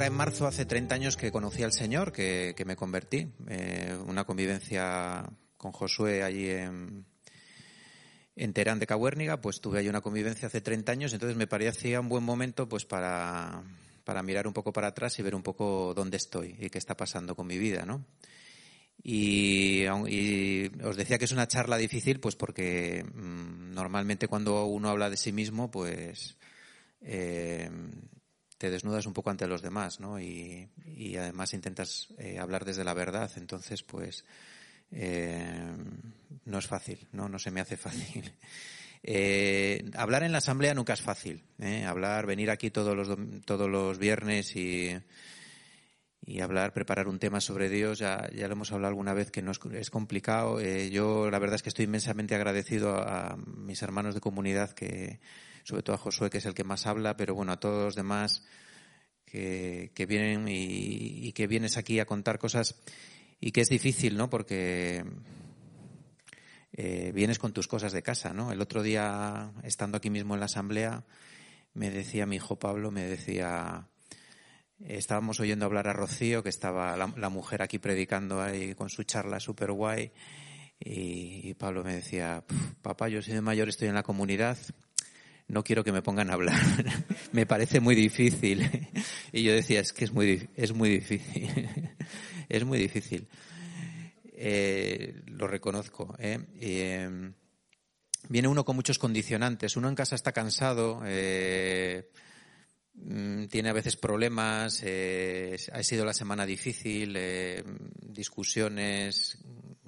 ahora en marzo hace 30 años que conocí al Señor, que, me convertí. Eh, una convivencia con Josué allí en, en Terán de Cahuérniga, pues tuve ahí una convivencia hace 30 años, entonces me parecía un buen momento pues para, para mirar un poco para atrás y ver un poco dónde estoy y qué está pasando con mi vida, ¿no? Y, os decía que es una charla difícil, pues porque mm, normalmente cuando uno habla de sí mismo, pues eh, te desnudas un poco ante los demás, ¿no? Y, además intentas eh, hablar desde la verdad, entonces, pues, eh, no es fácil, ¿no? No se me hace fácil. Eh, hablar en la asamblea nunca es fácil, Hablar, venir aquí todos los, todos los viernes y, y hablar, preparar un tema sobre Dios, ya, ya lo hemos hablado alguna vez que no es, es complicado. yo la verdad es que estoy inmensamente agradecido a mis hermanos de comunidad que, sobre todo a Josué, que es el que más habla, pero bueno, a todos los demás que, vienen y, que vienes aquí a contar cosas y que es difícil, ¿no? Porque eh, vienes con tus cosas de casa, ¿no? El otro día, estando aquí mismo en la asamblea, me decía mi hijo Pablo, me decía, estábamos oyendo hablar a Rocío, que estaba la, mujer aquí predicando ahí con su charla super guay, y, y Pablo me decía, papá, yo soy de mayor, estoy en la comunidad, no quiero que me pongan a hablar. me parece muy difícil. y yo decía, es que es muy, es muy difícil. es muy difícil. Eh, lo reconozco. ¿eh? Em, viene uno con muchos condicionantes. Uno en casa está cansado, eh, mm, tiene a veces problemas, ha sido la semana difícil, discusiones,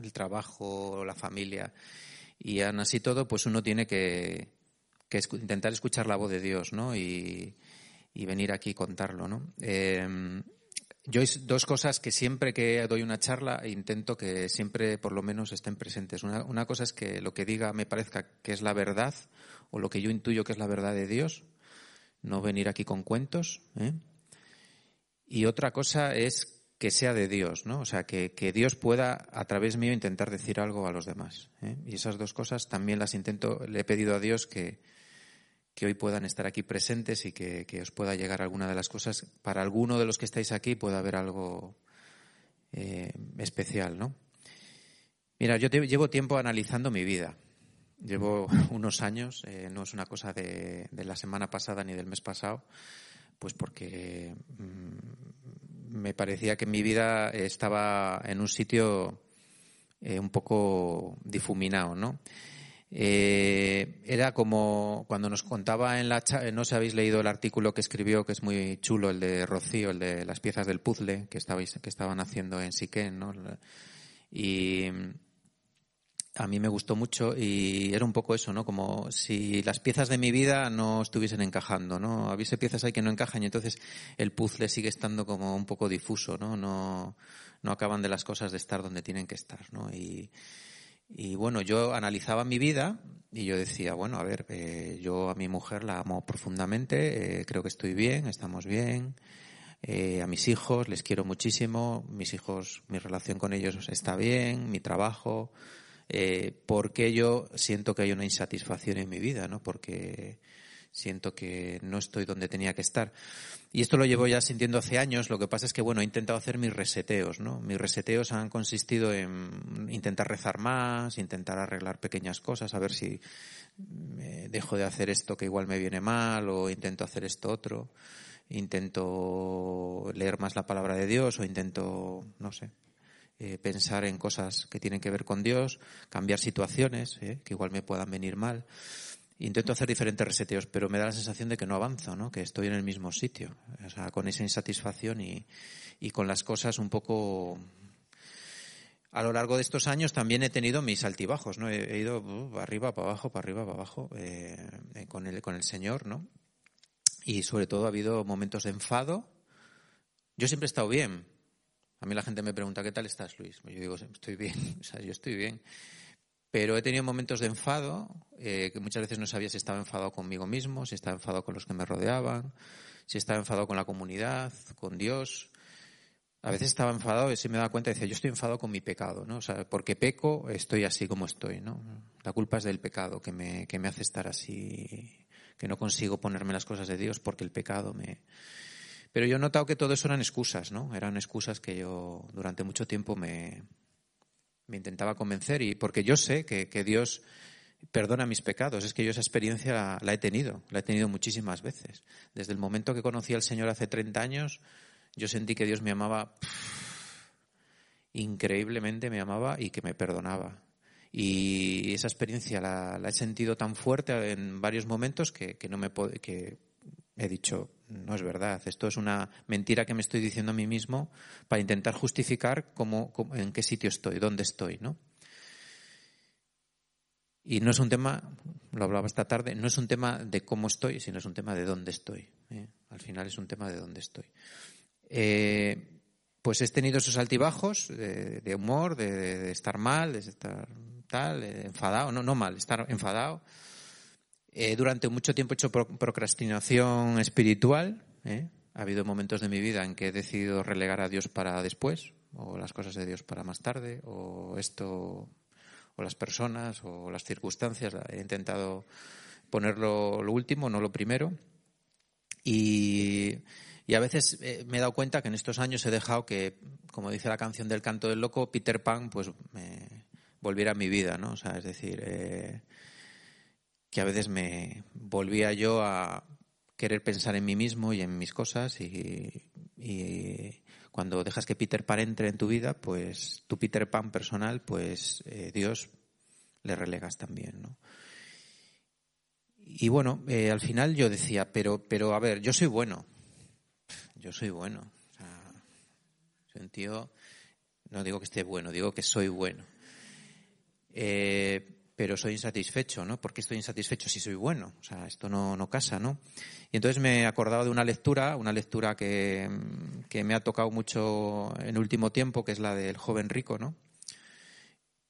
el trabajo, la familia. Y aún así todo, pues uno tiene que, que intentar escuchar la voz de Dios, ¿no? Y, venir aquí y contarlo, ¿no? Em, yo hay dos cosas que siempre que doy una charla intento que siempre por lo menos estén presentes. Una, cosa es que lo que diga me parezca que es la verdad o lo que yo intuyo que es la verdad de Dios, no venir aquí con cuentos. ¿eh? Y otra cosa es que sea de Dios, ¿no? O sea, que, Dios pueda a través mío intentar decir algo a los demás. ¿eh? Y esas dos cosas también las intento, le he pedido a Dios que, que hoy puedan estar aquí presentes y que, os pueda llegar alguna de las cosas. Para alguno de los que estáis aquí pueda haber algo eh, especial, ¿no? Mira, yo llevo tiempo analizando mi vida. Llevo unos años, eh, no es una cosa de, la semana pasada ni del mes pasado, pues porque mm, me parecía que mi vida estaba en un sitio eh, un poco difuminado, ¿no? Eh, era como cuando nos contaba en la no sé habéis leído el artículo que escribió que es muy chulo el de Rocío el de las piezas del puzzle que estabais que estaban haciendo en Siquén ¿no? y a mí me gustó mucho y era un poco eso no como si las piezas de mi vida no estuviesen encajando no habéis piezas ahí que no encajan y entonces el puzzle sigue estando como un poco difuso no no no acaban de las cosas de estar donde tienen que estar no y y bueno, yo analizaba mi vida y yo decía, bueno, a ver, eh, yo a mi mujer la amo profundamente, eh, creo que estoy bien, estamos bien. Eh, a mis hijos les quiero muchísimo, mis hijos, mi relación con ellos está bien, mi trabajo. porque yo siento que hay una insatisfacción en mi vida, ¿no? Porque siento que no estoy donde tenía que estar. Y esto lo llevo ya sintiendo hace años. Lo que pasa es que, bueno, he intentado hacer mis reseteos, ¿no? Mis reseteos han consistido en intentar rezar más, intentar arreglar pequeñas cosas, a ver si dejo de hacer esto que igual me viene mal o intento hacer esto otro. Intento leer más la palabra de Dios o intento, no sé, eh, pensar en cosas que tienen que ver con Dios, cambiar situaciones eh, que igual me puedan venir mal. Intento hacer diferentes reseteos, pero me da la sensación de que no avanzo, ¿no? Que estoy en el mismo sitio. O sea, con esa insatisfacción y, y con las cosas un poco a lo largo de estos años también he tenido mis altibajos, ¿no? He, ido uh, arriba, para abajo, para arriba, para abajo, eh, con, el, con el Señor, ¿no? Y sobre todo ha habido momentos de enfado. Yo siempre he estado bien. A mí la gente me pregunta, ¿qué tal estás, Luis? Yo digo, estoy bien, o sea, yo estoy bien. Pero he tenido momentos de enfado, eh, que muchas veces no sabía si estaba enfadado conmigo mismo, si estaba enfadado con los que me rodeaban, si estaba enfadado con la comunidad, con Dios. A veces estaba enfadado y se me da cuenta y decía, yo estoy enfadado con mi pecado, ¿no? Porque peco, estoy así como estoy, ¿no? La culpa es del pecado que me, que me hace estar así, que no consigo ponerme las cosas de Dios porque el pecado me... Pero yo he notado que todo eso eran excusas, ¿no? Eran excusas que yo durante mucho tiempo me, me intentaba convencer y porque yo sé que, Dios perdona mis pecados. Es que yo esa experiencia la, he tenido, la he tenido muchísimas veces. Desde el momento que conocí al Señor hace 30 años, yo sentí que Dios me amaba increíblemente, me amaba y que me perdonaba. Y esa experiencia la, he sentido tan fuerte en varios momentos que, no me que he dicho, no es verdad, esto es una mentira que me estoy diciendo a mí mismo para intentar justificar cómo, en qué sitio estoy, dónde estoy, ¿no? Y no es un tema, lo hablaba esta tarde, no es un tema de cómo estoy, sino es un tema de dónde estoy. ¿eh? Al final es un tema de dónde estoy. Eh, pues he tenido esos altibajos de, humor, de, estar mal, de estar tal, enfadado, no, no mal, estar enfadado, eh, durante mucho tiempo he hecho procrastinación espiritual. ¿eh? Ha habido momentos de mi vida en que he decidido relegar a Dios para después, o las cosas de Dios para más tarde, o esto, o las personas, o las circunstancias. He intentado ponerlo lo último, no lo primero. Y, a veces eh, me he dado cuenta que en estos años he dejado que, como dice la canción del canto del loco, Peter Pan, pues me volviera a mi vida, ¿no? O sea, es decir, que a veces me volvía yo a querer pensar en mí mismo y en mis cosas y, cuando dejas que Peter Pan entre en tu vida, pues tu Peter Pan personal, pues eh, Dios le relegas también, ¿no? Y bueno, eh, al final yo decía, pero, pero a ver, yo soy bueno, yo soy bueno, o sea, soy un tío, no digo que esté bueno, digo que soy bueno. Eh, pero soy insatisfecho, ¿no? ¿Por qué estoy insatisfecho si soy bueno? O sea, esto no, no casa, ¿no? Y entonces me he acordado de una lectura, una lectura que, me ha tocado mucho en último tiempo, que es la del joven rico, ¿no?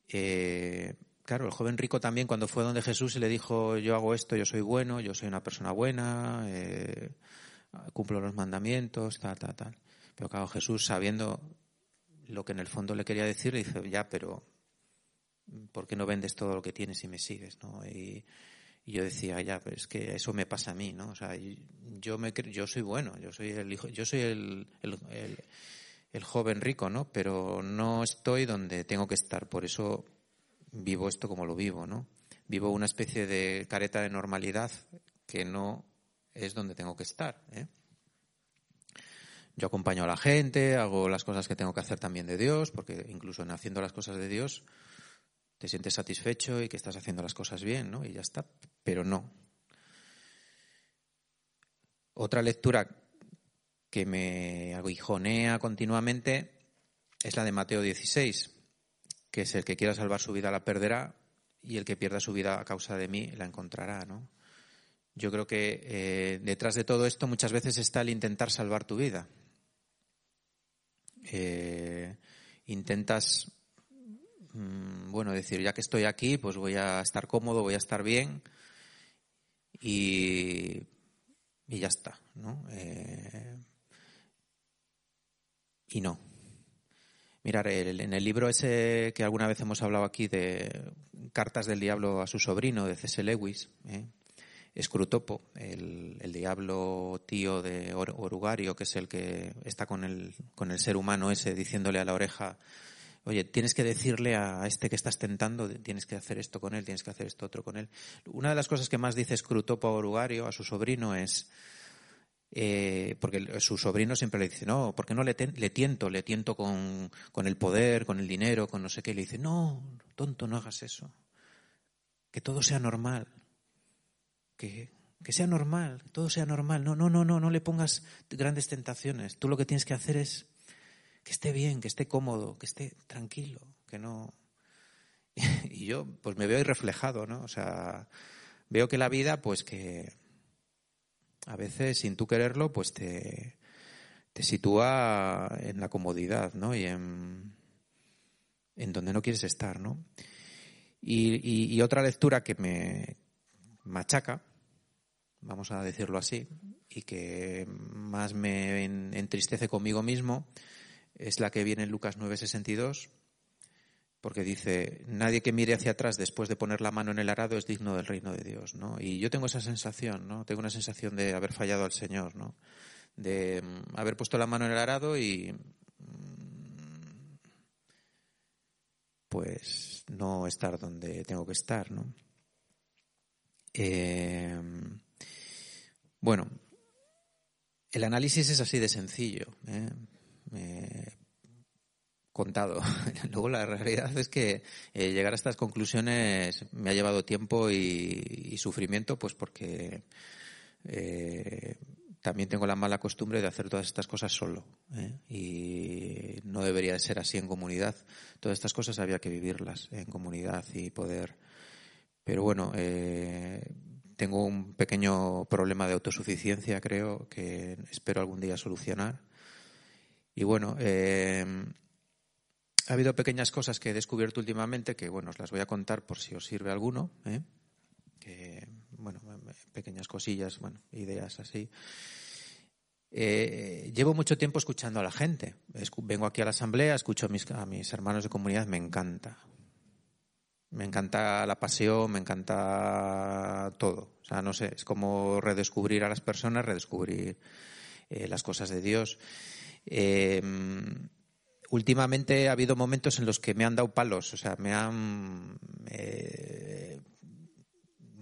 Eh, claro, el joven rico también cuando fue donde Jesús y le dijo, yo hago esto, yo soy bueno, yo soy una persona buena, eh, cumplo los mandamientos, tal, tal, tal. Pero claro, Jesús sabiendo lo que en el fondo le quería decir, le dice, ya, pero ¿por qué no vendes todo lo que tienes y me sigues? ¿no? Y, yo decía, ya, pues es que eso me pasa a mí, ¿no? O sea, yo, me, yo soy bueno, yo soy el hijo, yo soy el, el, joven rico, ¿no? Pero no estoy donde tengo que estar, por eso vivo esto como lo vivo, ¿no? Vivo una especie de careta de normalidad que no es donde tengo que estar, ¿eh? Yo acompaño a la gente, hago las cosas que tengo que hacer también de Dios, porque incluso en haciendo las cosas de Dios te sientes satisfecho y que estás haciendo las cosas bien, ¿no? Y ya está, pero no. Otra lectura que me aguijonea continuamente es la de Mateo 16, que es el que quiera salvar su vida la perderá y el que pierda su vida a causa de mí la encontrará, ¿no? Yo creo que eh, detrás de todo esto muchas veces está el intentar salvar tu vida. Eh, intentas bueno, decir, ya que estoy aquí, pues voy a estar cómodo, voy a estar bien y, y ya está, ¿no? Eh, y no. Mirar, en el libro ese que alguna vez hemos hablado aquí de Cartas del Diablo a su sobrino, de C.S. Lewis, ¿eh? El, el, diablo tío de Orugario, que es el que está con el, con el ser humano ese diciéndole a la oreja, oye, tienes que decirle a este que estás tentando, tienes que hacer esto con él, tienes que hacer esto otro con él. Una de las cosas que más dice Scrutopo Orugario a su sobrino es, eh, porque su sobrino siempre le dice, no, porque no le, le tiento, le tiento con, con, el poder, con el dinero, con no sé qué. Y le dice, no, tonto, no hagas eso. Que todo sea normal. Que, que sea normal, que todo sea normal. No, no, no, no, no le pongas grandes tentaciones. Tú lo que tienes que hacer es que esté bien, que esté cómodo, que esté tranquilo, que no. Y yo, pues me veo ahí reflejado, ¿no? O sea, veo que la vida, pues que a veces sin tú quererlo, pues te, te sitúa en la comodidad, ¿no? Y en, en donde no quieres estar, ¿no? Y, otra lectura que me machaca, vamos a decirlo así, y que más me entristece conmigo mismo, es la que viene en Lucas 9:62, porque dice, nadie que mire hacia atrás después de poner la mano en el arado es digno del reino de Dios, ¿no? Y yo tengo esa sensación, ¿no? Tengo una sensación de haber fallado al Señor, ¿no? De mm, haber puesto la mano en el arado y mm, pues no estar donde tengo que estar, ¿no? Eh, bueno, el análisis es así de sencillo. ¿eh? Contado. Luego la realidad es que eh, llegar a estas conclusiones me ha llevado tiempo y, sufrimiento, pues porque eh, también tengo la mala costumbre de hacer todas estas cosas solo. ¿eh? Y no debería ser así en comunidad. Todas estas cosas había que vivirlas en comunidad y poder. Pero bueno, tengo un pequeño problema de autosuficiencia, creo, que espero algún día solucionar. Y bueno, ha habido pequeñas cosas que he descubierto últimamente que, bueno, os las voy a contar por si os sirve alguno. ¿eh? Bueno, pequeñas cosillas, bueno, ideas así. Eh, llevo mucho tiempo escuchando a la gente. vengo aquí a la asamblea, escucho a mis, a mis hermanos de comunidad, me encanta. Me encanta la pasión, me encanta todo. O sea, no sé, es como redescubrir a las personas, redescubrir eh, las cosas de Dios. Eh, últimamente ha habido momentos en los que me han dado palos, o sea, me han...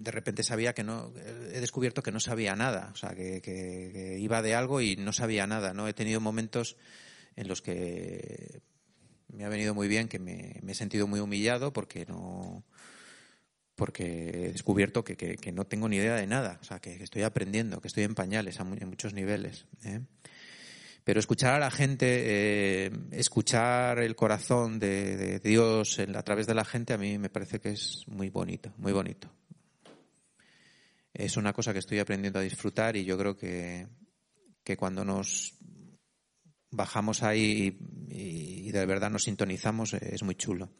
de repente sabía que no, he descubierto que no sabía nada, o sea, que, iba de algo y no sabía nada, ¿no? He tenido momentos en los que me ha venido muy bien, que me, he sentido muy humillado porque no porque he descubierto que, no tengo ni idea de nada, o sea, que, estoy aprendiendo, que estoy en pañales en muchos niveles. ¿eh? Pero escuchar a la gente, eh, escuchar el corazón de, Dios a través de la gente, a mí me parece que es muy bonito, muy bonito. Es una cosa que estoy aprendiendo a disfrutar y yo creo que, que cuando nos bajamos ahí y, y, de verdad nos sintonizamos es muy chulo.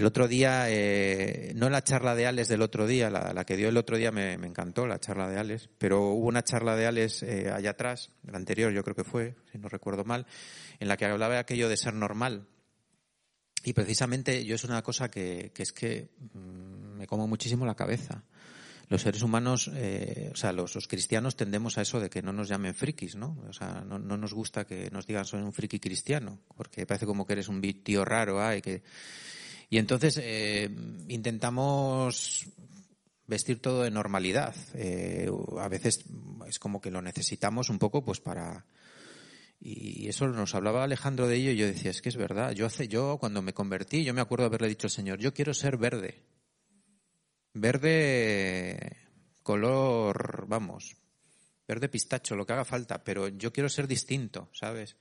El otro día, eh, no la charla de Alex del otro día, la, que dio el otro día me, encantó, la charla de Alex, pero hubo una charla de Alex eh, allá atrás, la anterior yo creo que fue, si no recuerdo mal, en la que hablaba de aquello de ser normal. Y precisamente yo es una cosa que, es que mm, me como muchísimo la cabeza. Los seres humanos, eh, o sea, los, cristianos tendemos a eso de que no nos llamen frikis, ¿no? O sea, no, nos gusta que nos digan soy un friki cristiano, porque parece como que eres un tío raro, ay, que y entonces eh, intentamos vestir todo de normalidad. Eh, a veces es como que lo necesitamos un poco pues para... Y eso nos hablaba Alejandro de ello y yo decía, es que es verdad. Yo hace, yo cuando me convertí, yo me acuerdo de haberle dicho al Señor, yo quiero ser verde. Verde color, vamos, verde pistacho, lo que haga falta, pero yo quiero ser distinto, ¿sabes?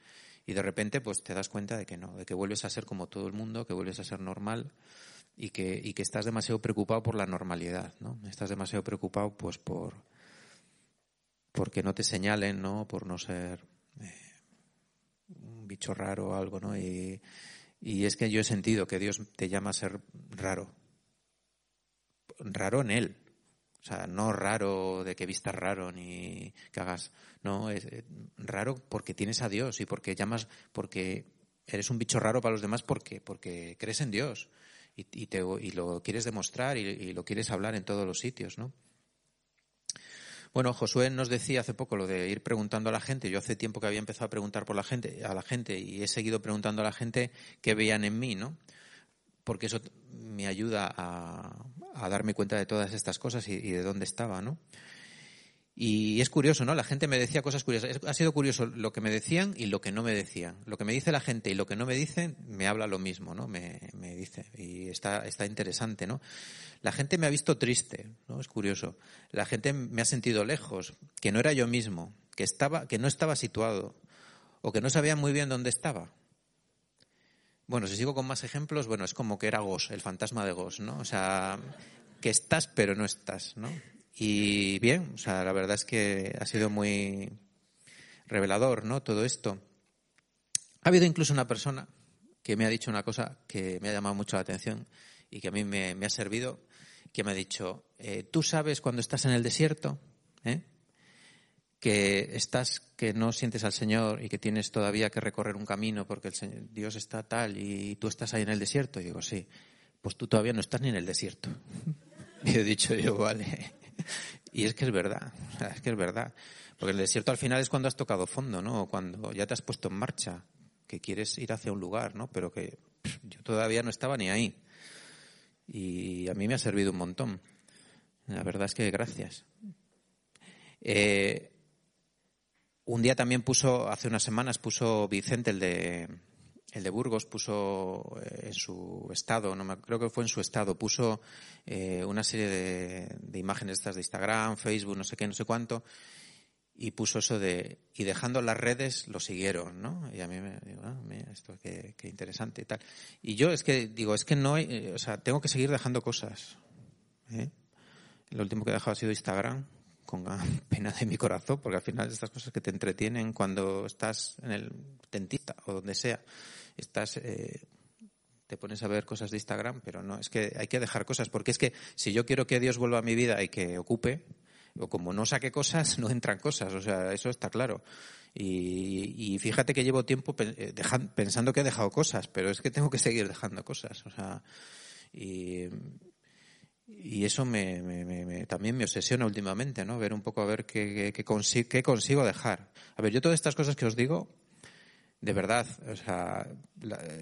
Y de repente pues te das cuenta de que no, de que vuelves a ser como todo el mundo, que vuelves a ser normal y que, y que estás demasiado preocupado por la normalidad, ¿no? Estás demasiado preocupado pues por porque no te señalen, ¿no? Por no ser eh, un bicho raro o algo, ¿no? Y, y es que yo he sentido que Dios te llama a ser raro. Raro en Él, o sea, no raro de que vistas raro ni que hagas. No, es eh, raro porque tienes a Dios y porque llamas, porque eres un bicho raro para los demás porque, porque crees en Dios y, y, te, y lo quieres demostrar y, lo quieres hablar en todos los sitios, ¿no? Bueno, Josué nos decía hace poco lo de ir preguntando a la gente. Yo hace tiempo que había empezado a preguntar por la gente, a la gente y he seguido preguntando a la gente qué veían en mí, ¿no? Porque eso me ayuda a, a darme cuenta de todas estas cosas y, de dónde estaba, ¿no? Y es curioso, ¿no? La gente me decía cosas curiosas. Ha sido curioso lo que me decían y lo que no me decían. Lo que me dice la gente y lo que no me dicen me habla lo mismo, ¿no? Me, me dice. Y está, está interesante, ¿no? La gente me ha visto triste, ¿no? Es curioso. La gente me ha sentido lejos, que no era yo mismo, que, estaba, que no estaba situado o que no sabía muy bien dónde estaba. Bueno, si sigo con más ejemplos, bueno, es como que era Gos, el fantasma de Gos, ¿no? O sea, que estás pero no estás, ¿no? Y bien, o sea, la verdad es que ha sido muy revelador, ¿no? Todo esto. Ha habido incluso una persona que me ha dicho una cosa que me ha llamado mucho la atención y que a mí me, ha servido, que me ha dicho, eh, tú sabes cuando estás en el desierto, ¿eh? Que estás, que no sientes al Señor y que tienes todavía que recorrer un camino porque el Dios está tal y tú estás ahí en el desierto. Y digo, sí, pues tú todavía no estás ni en el desierto. Y he dicho yo, vale. Y es que es verdad, es que es verdad. Porque el desierto al final es cuando has tocado fondo, ¿no? cuando ya te has puesto en marcha, que quieres ir hacia un lugar, ¿no? Pero que yo todavía no estaba ni ahí. Y a mí me ha servido un montón. La verdad es que gracias. Eh, un día también puso, hace unas semanas puso Vicente, el de, el de Burgos, puso eh, en su estado, no me, creo que fue en su estado, puso eh, una serie de, de imágenes estas de Instagram, Facebook, no sé qué, no sé cuánto, y puso eso de y dejando las redes lo siguieron, ¿no? Y a mí me digo, ah, esto qué, interesante y tal. Y yo es que digo, es que no, hay, o sea, tengo que seguir dejando cosas. ¿eh? Lo último que he dejado ha sido Instagram, con pena de mi corazón, porque al final estas cosas que te entretienen cuando estás en el dentista o donde sea, estás, eh, te pones a ver cosas de Instagram, pero no, es que hay que dejar cosas, porque es que si yo quiero que Dios vuelva a mi vida y que ocupe, o como no saque cosas, no entran cosas, o sea, eso está claro. Y, y fíjate que llevo tiempo eh, pensando que he dejado cosas, pero es que tengo que seguir dejando cosas, o sea, y, y eso me, me, también me obsesiona últimamente, ¿no? Ver un poco a ver qué, qué, consigo, dejar. A ver, yo todas estas cosas que os digo, de verdad, o sea,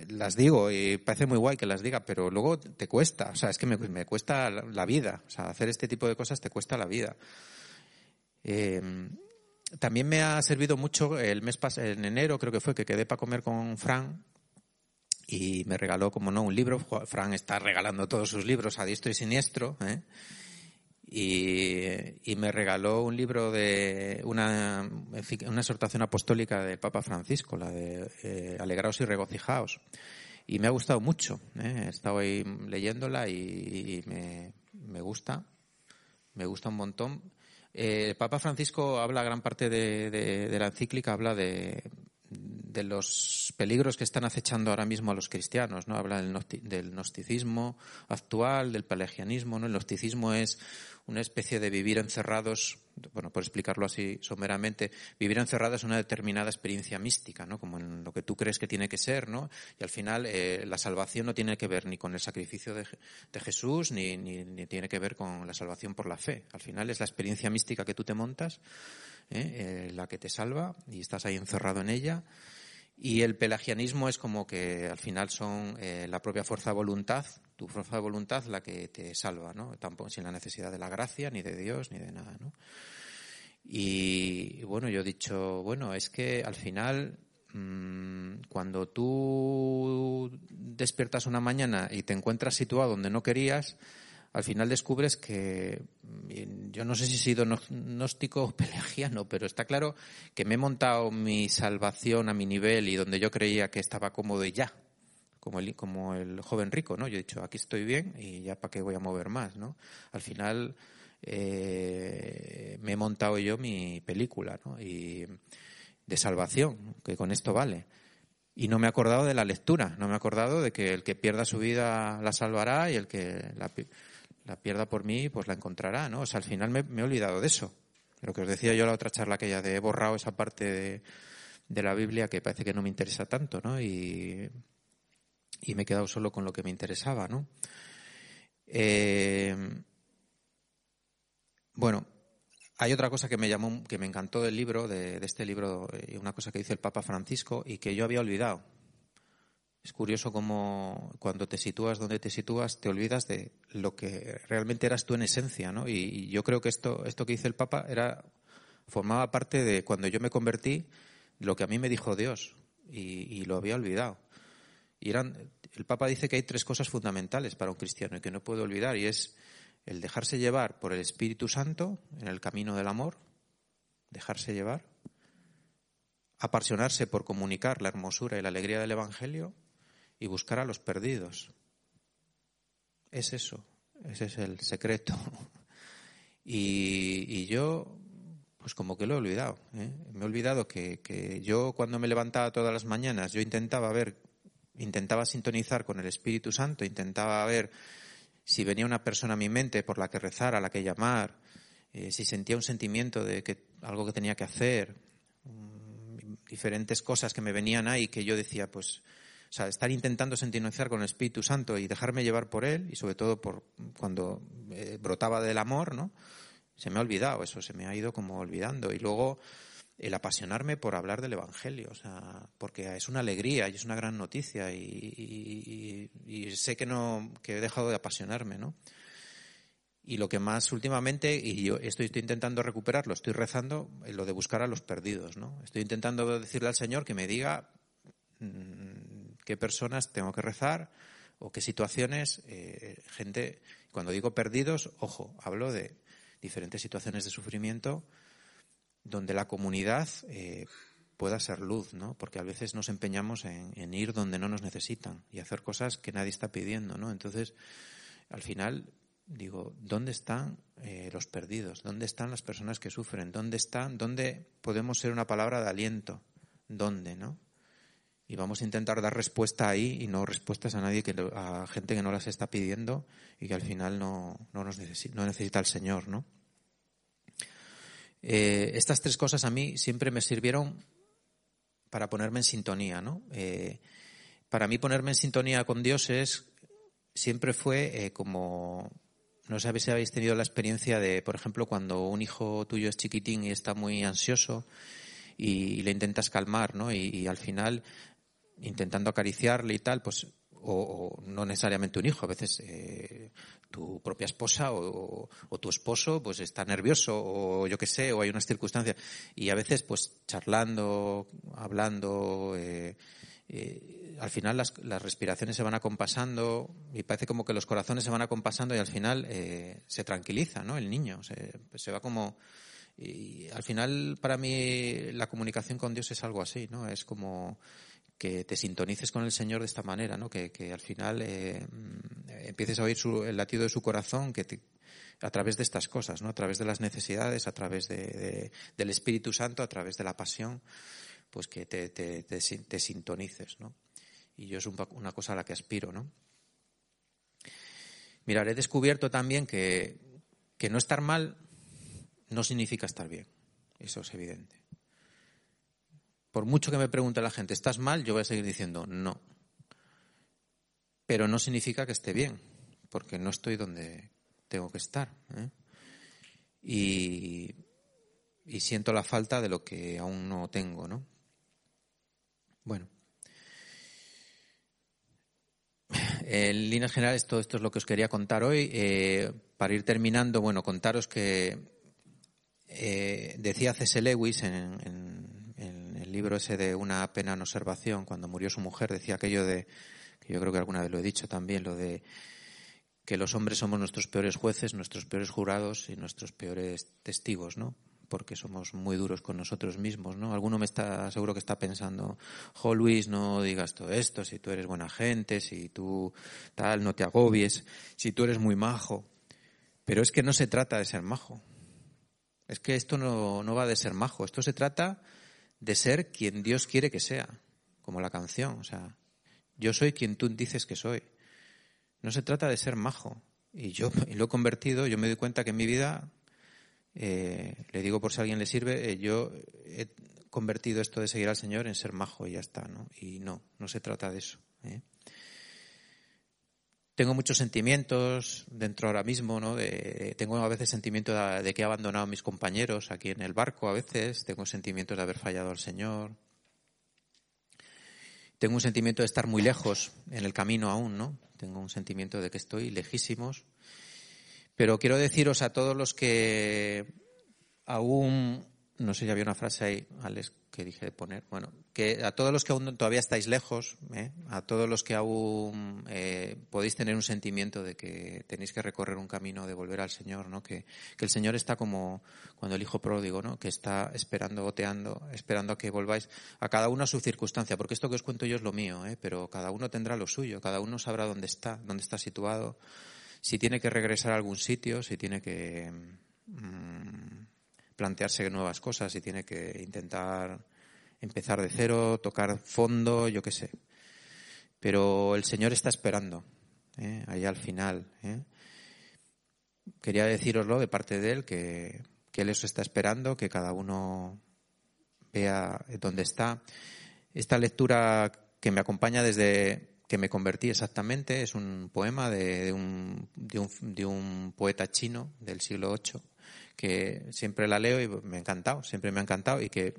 las digo y parece muy guay que las diga, pero luego te cuesta, o sea, es que me, cuesta la, vida, o sea, hacer este tipo de cosas te cuesta la vida. Eh, también me ha servido mucho el mes pasado, en enero creo que fue que quedé para comer con Fran y me regaló, como no, un libro. Fran está regalando todos sus libros a diestro y siniestro. ¿eh? Y, me regaló un libro de una, una exhortación apostólica del Papa Francisco, la de eh, Alegraos y regocijaos. Y me ha gustado mucho. ¿eh? He estado ahí leyéndola y, me, me, gusta. Me gusta un montón. Eh, el Papa Francisco habla gran parte de la encíclica, habla de, de los peligros que están acechando ahora mismo a los cristianos, ¿no? Habla del, gnosticismo actual, del pelagianismo, ¿no? El gnosticismo es una especie de vivir encerrados, bueno, por explicarlo así someramente, vivir encerrados en una determinada experiencia mística, ¿no? Como en lo que tú crees que tiene que ser, ¿no? Y al final eh, la salvación no tiene que ver ni con el sacrificio de, Jesús, ni, ni, tiene que ver con la salvación por la fe. Al final es la experiencia mística que tú te montas, ¿eh? Eh, la que te salva, y estás ahí encerrado en ella. Y el pelagianismo es como que al final son eh, la propia fuerza de voluntad, tu fuerza de voluntad la que te salva, ¿no? Tampoco sin la necesidad de la gracia, ni de Dios, ni de nada, ¿no? Y, bueno, yo he dicho, bueno, es que al final, mmm, cuando tú despiertas una mañana y te encuentras situado donde no querías, al final descubres que yo no sé si he sido gnóstico o pelagiano, pero está claro que me he montado mi salvación a mi nivel y donde yo creía que estaba cómodo y ya, como el, como el joven rico, ¿no? Yo he dicho, aquí estoy bien y ya para qué voy a mover más, ¿no? Al final eh, me he montado yo mi película, ¿no? Y de salvación, que con esto vale. Y no me he acordado de la lectura, no me he acordado de que el que pierda su vida la salvará y el que la, la pierda por mí, pues la encontrará, ¿no? O sea, al final me, he olvidado de eso. Lo que os decía yo en la otra charla que ya de he borrado esa parte de, la Biblia que parece que no me interesa tanto, ¿no? Y, y me he quedado solo con lo que me interesaba, ¿no? Eh, bueno, hay otra cosa que me llamó, que me encantó del libro, de, este libro, eh, una cosa que dice el Papa Francisco y que yo había olvidado. Es curioso cómo cuando te sitúas donde te sitúas te olvidas de lo que realmente eras tú en esencia, ¿no? Y, yo creo que esto, esto que dice el Papa era, formaba parte de cuando yo me convertí, lo que a mí me dijo Dios y, lo había olvidado. Y eran, el Papa dice que hay tres cosas fundamentales para un cristiano y que no puede olvidar y es el dejarse llevar por el Espíritu Santo en el camino del amor, dejarse llevar, apasionarse por comunicar la hermosura y la alegría del Evangelio y buscar a los perdidos. Es eso, ese es el secreto. Y, yo, pues como que lo he olvidado. ¿eh? Me he olvidado que, que yo cuando me levantaba todas las mañanas, yo intentaba ver, intentaba sintonizar con el Espíritu Santo, intentaba ver si venía una persona a mi mente por la que rezar, a la que llamar, eh, si sentía un sentimiento de que algo que tenía que hacer, mm, diferentes cosas que me venían ahí que yo decía, pues, o sea, estar intentando sintonizar con el Espíritu Santo y dejarme llevar por él, y sobre todo por cuando eh, brotaba del amor, ¿no? Se me ha olvidado eso, se me ha ido como olvidando. Y luego el apasionarme por hablar del Evangelio, o sea, porque es una alegría y es una gran noticia y, y sé que no, que he dejado de apasionarme, ¿no? Y lo que más últimamente, y yo estoy, estoy intentando recuperarlo, estoy rezando en lo de buscar a los perdidos, ¿no? Estoy intentando decirle al Señor que me diga mm, qué personas tengo que rezar o qué situaciones, eh, gente, cuando digo perdidos, ojo, hablo de diferentes situaciones de sufrimiento donde la comunidad eh, pueda ser luz, ¿no? Porque a veces nos empeñamos en, ir donde no nos necesitan y hacer cosas que nadie está pidiendo, ¿no? Entonces, al final, digo, ¿dónde están eh, los perdidos? ¿Dónde están las personas que sufren? ¿Dónde están? ¿Dónde podemos ser una palabra de aliento? ¿Dónde, no? Y vamos a intentar dar respuesta ahí y no respuestas a nadie que a gente que no las está pidiendo y que al final no, no nos necesita, no necesita el Señor, ¿no? Eh, estas tres cosas a mí siempre me sirvieron para ponerme en sintonía, ¿no? Eh, para mí ponerme en sintonía con Dios es siempre fue eh, como no sabéis si habéis tenido la experiencia de, por ejemplo, cuando un hijo tuyo es chiquitín y está muy ansioso y, le intentas calmar, ¿no? Y, al final, intentando acariciarle y tal, pues, o, no necesariamente un hijo, a veces eh, tu propia esposa o, tu esposo, pues está nervioso o yo qué sé, o hay unas circunstancias. Y a veces, pues, charlando, hablando, eh, eh, al final las, las, respiraciones se van acompasando y parece como que los corazones se van acompasando y al final eh, se tranquiliza, ¿no? El niño se, se va como y al final para mí la comunicación con Dios es algo así, ¿no? Es como que te sintonices con el Señor de esta manera, ¿no? Que, que al final eh, empieces a oír su, el latido de su corazón, que a través de estas cosas, ¿no? A través de las necesidades, a través de, de, del Espíritu Santo, a través de la pasión pues que te, te, te, te sintonices, ¿no? Y yo es una cosa a la que aspiro, ¿no? Mirar, he descubierto también que, que no estar mal no significa estar bien. Eso es evidente. Por mucho que me pregunte la gente, ¿estás mal? Yo voy a seguir diciendo no. Pero no significa que esté bien, porque no estoy donde tengo que estar. ¿eh? Y, siento la falta de lo que aún no tengo, ¿no? Bueno. En líneas generales, todo esto es lo que os quería contar hoy. Eh, para ir terminando, bueno, contaros que eh, decía C.S. Lewis en, el libro ese de Una pena en observación, cuando murió su mujer, decía aquello de, que yo creo que alguna vez lo he dicho también, lo de que los hombres somos nuestros peores jueces, nuestros peores jurados y nuestros peores testigos, ¿no? porque somos muy duros con nosotros mismos, ¿no? Alguno me está, seguro que está pensando, jo Luis, no digas todo esto, si tú eres buena gente, si tú tal, no te agobies, si tú eres muy majo. Pero es que no se trata de ser majo. Es que esto no, no va de ser majo, esto se trata de ser quien Dios quiere que sea, como la canción, o sea, yo soy quien tú dices que soy. No se trata de ser majo. Y yo y lo he convertido, yo me doy cuenta que en mi vida eh, le digo por si a alguien le sirve, eh, yo he convertido esto de seguir al Señor en ser majo y ya está, ¿no? Y no, no se trata de eso. ¿eh? Tengo muchos sentimientos dentro ahora mismo, ¿no? De, tengo a veces sentimiento de, que he abandonado a mis compañeros aquí en el barco, a veces tengo sentimientos de haber fallado al Señor. Tengo un sentimiento de estar muy lejos en el camino aún, ¿no? Tengo un sentimiento de que estoy lejísimos pero quiero deciros a todos los que aún, no sé si había una frase ahí, Alex, que dije de poner, bueno, que a todos los que aún todavía estáis lejos, ¿eh? a todos los que aún eh, podéis tener un sentimiento de que tenéis que recorrer un camino de volver al Señor, ¿no? Que, que el Señor está como cuando el Hijo pródigo, ¿no? Que está esperando, goteando, esperando a que volváis, a cada uno a su circunstancia, porque esto que os cuento yo es lo mío, ¿eh? Pero cada uno tendrá lo suyo, cada uno sabrá dónde está, dónde está situado si tiene que regresar a algún sitio, si tiene que mm, plantearse nuevas cosas y tiene que intentar empezar de cero, tocar fondo, yo qué sé. Pero el Señor está esperando, ¿eh? al final. ¿eh? Quería deciroslo de parte de Él, que, Él os está esperando, que cada uno vea dónde está. Esta lectura que me acompaña desde que me convertí exactamente es un poema de, un, de, un, de un poeta chino del siglo VIII que siempre la leo y me ha encantado, siempre me ha encantado y que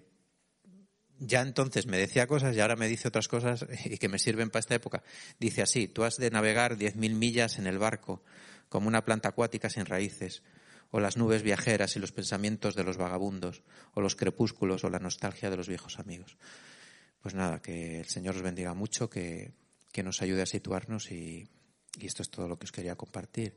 ya entonces me decía cosas y ahora me dice otras cosas y que me sirven para esta época. Dice así, tú has de navegar diez mil millas en el barco, como una planta acuática sin raíces, o las nubes viajeras y los pensamientos de los vagabundos, o los crepúsculos o la nostalgia de los viejos amigos. Pues nada, que el Señor os bendiga mucho, que, que nos ayude a situarnos y, y esto es todo lo que os quería compartir.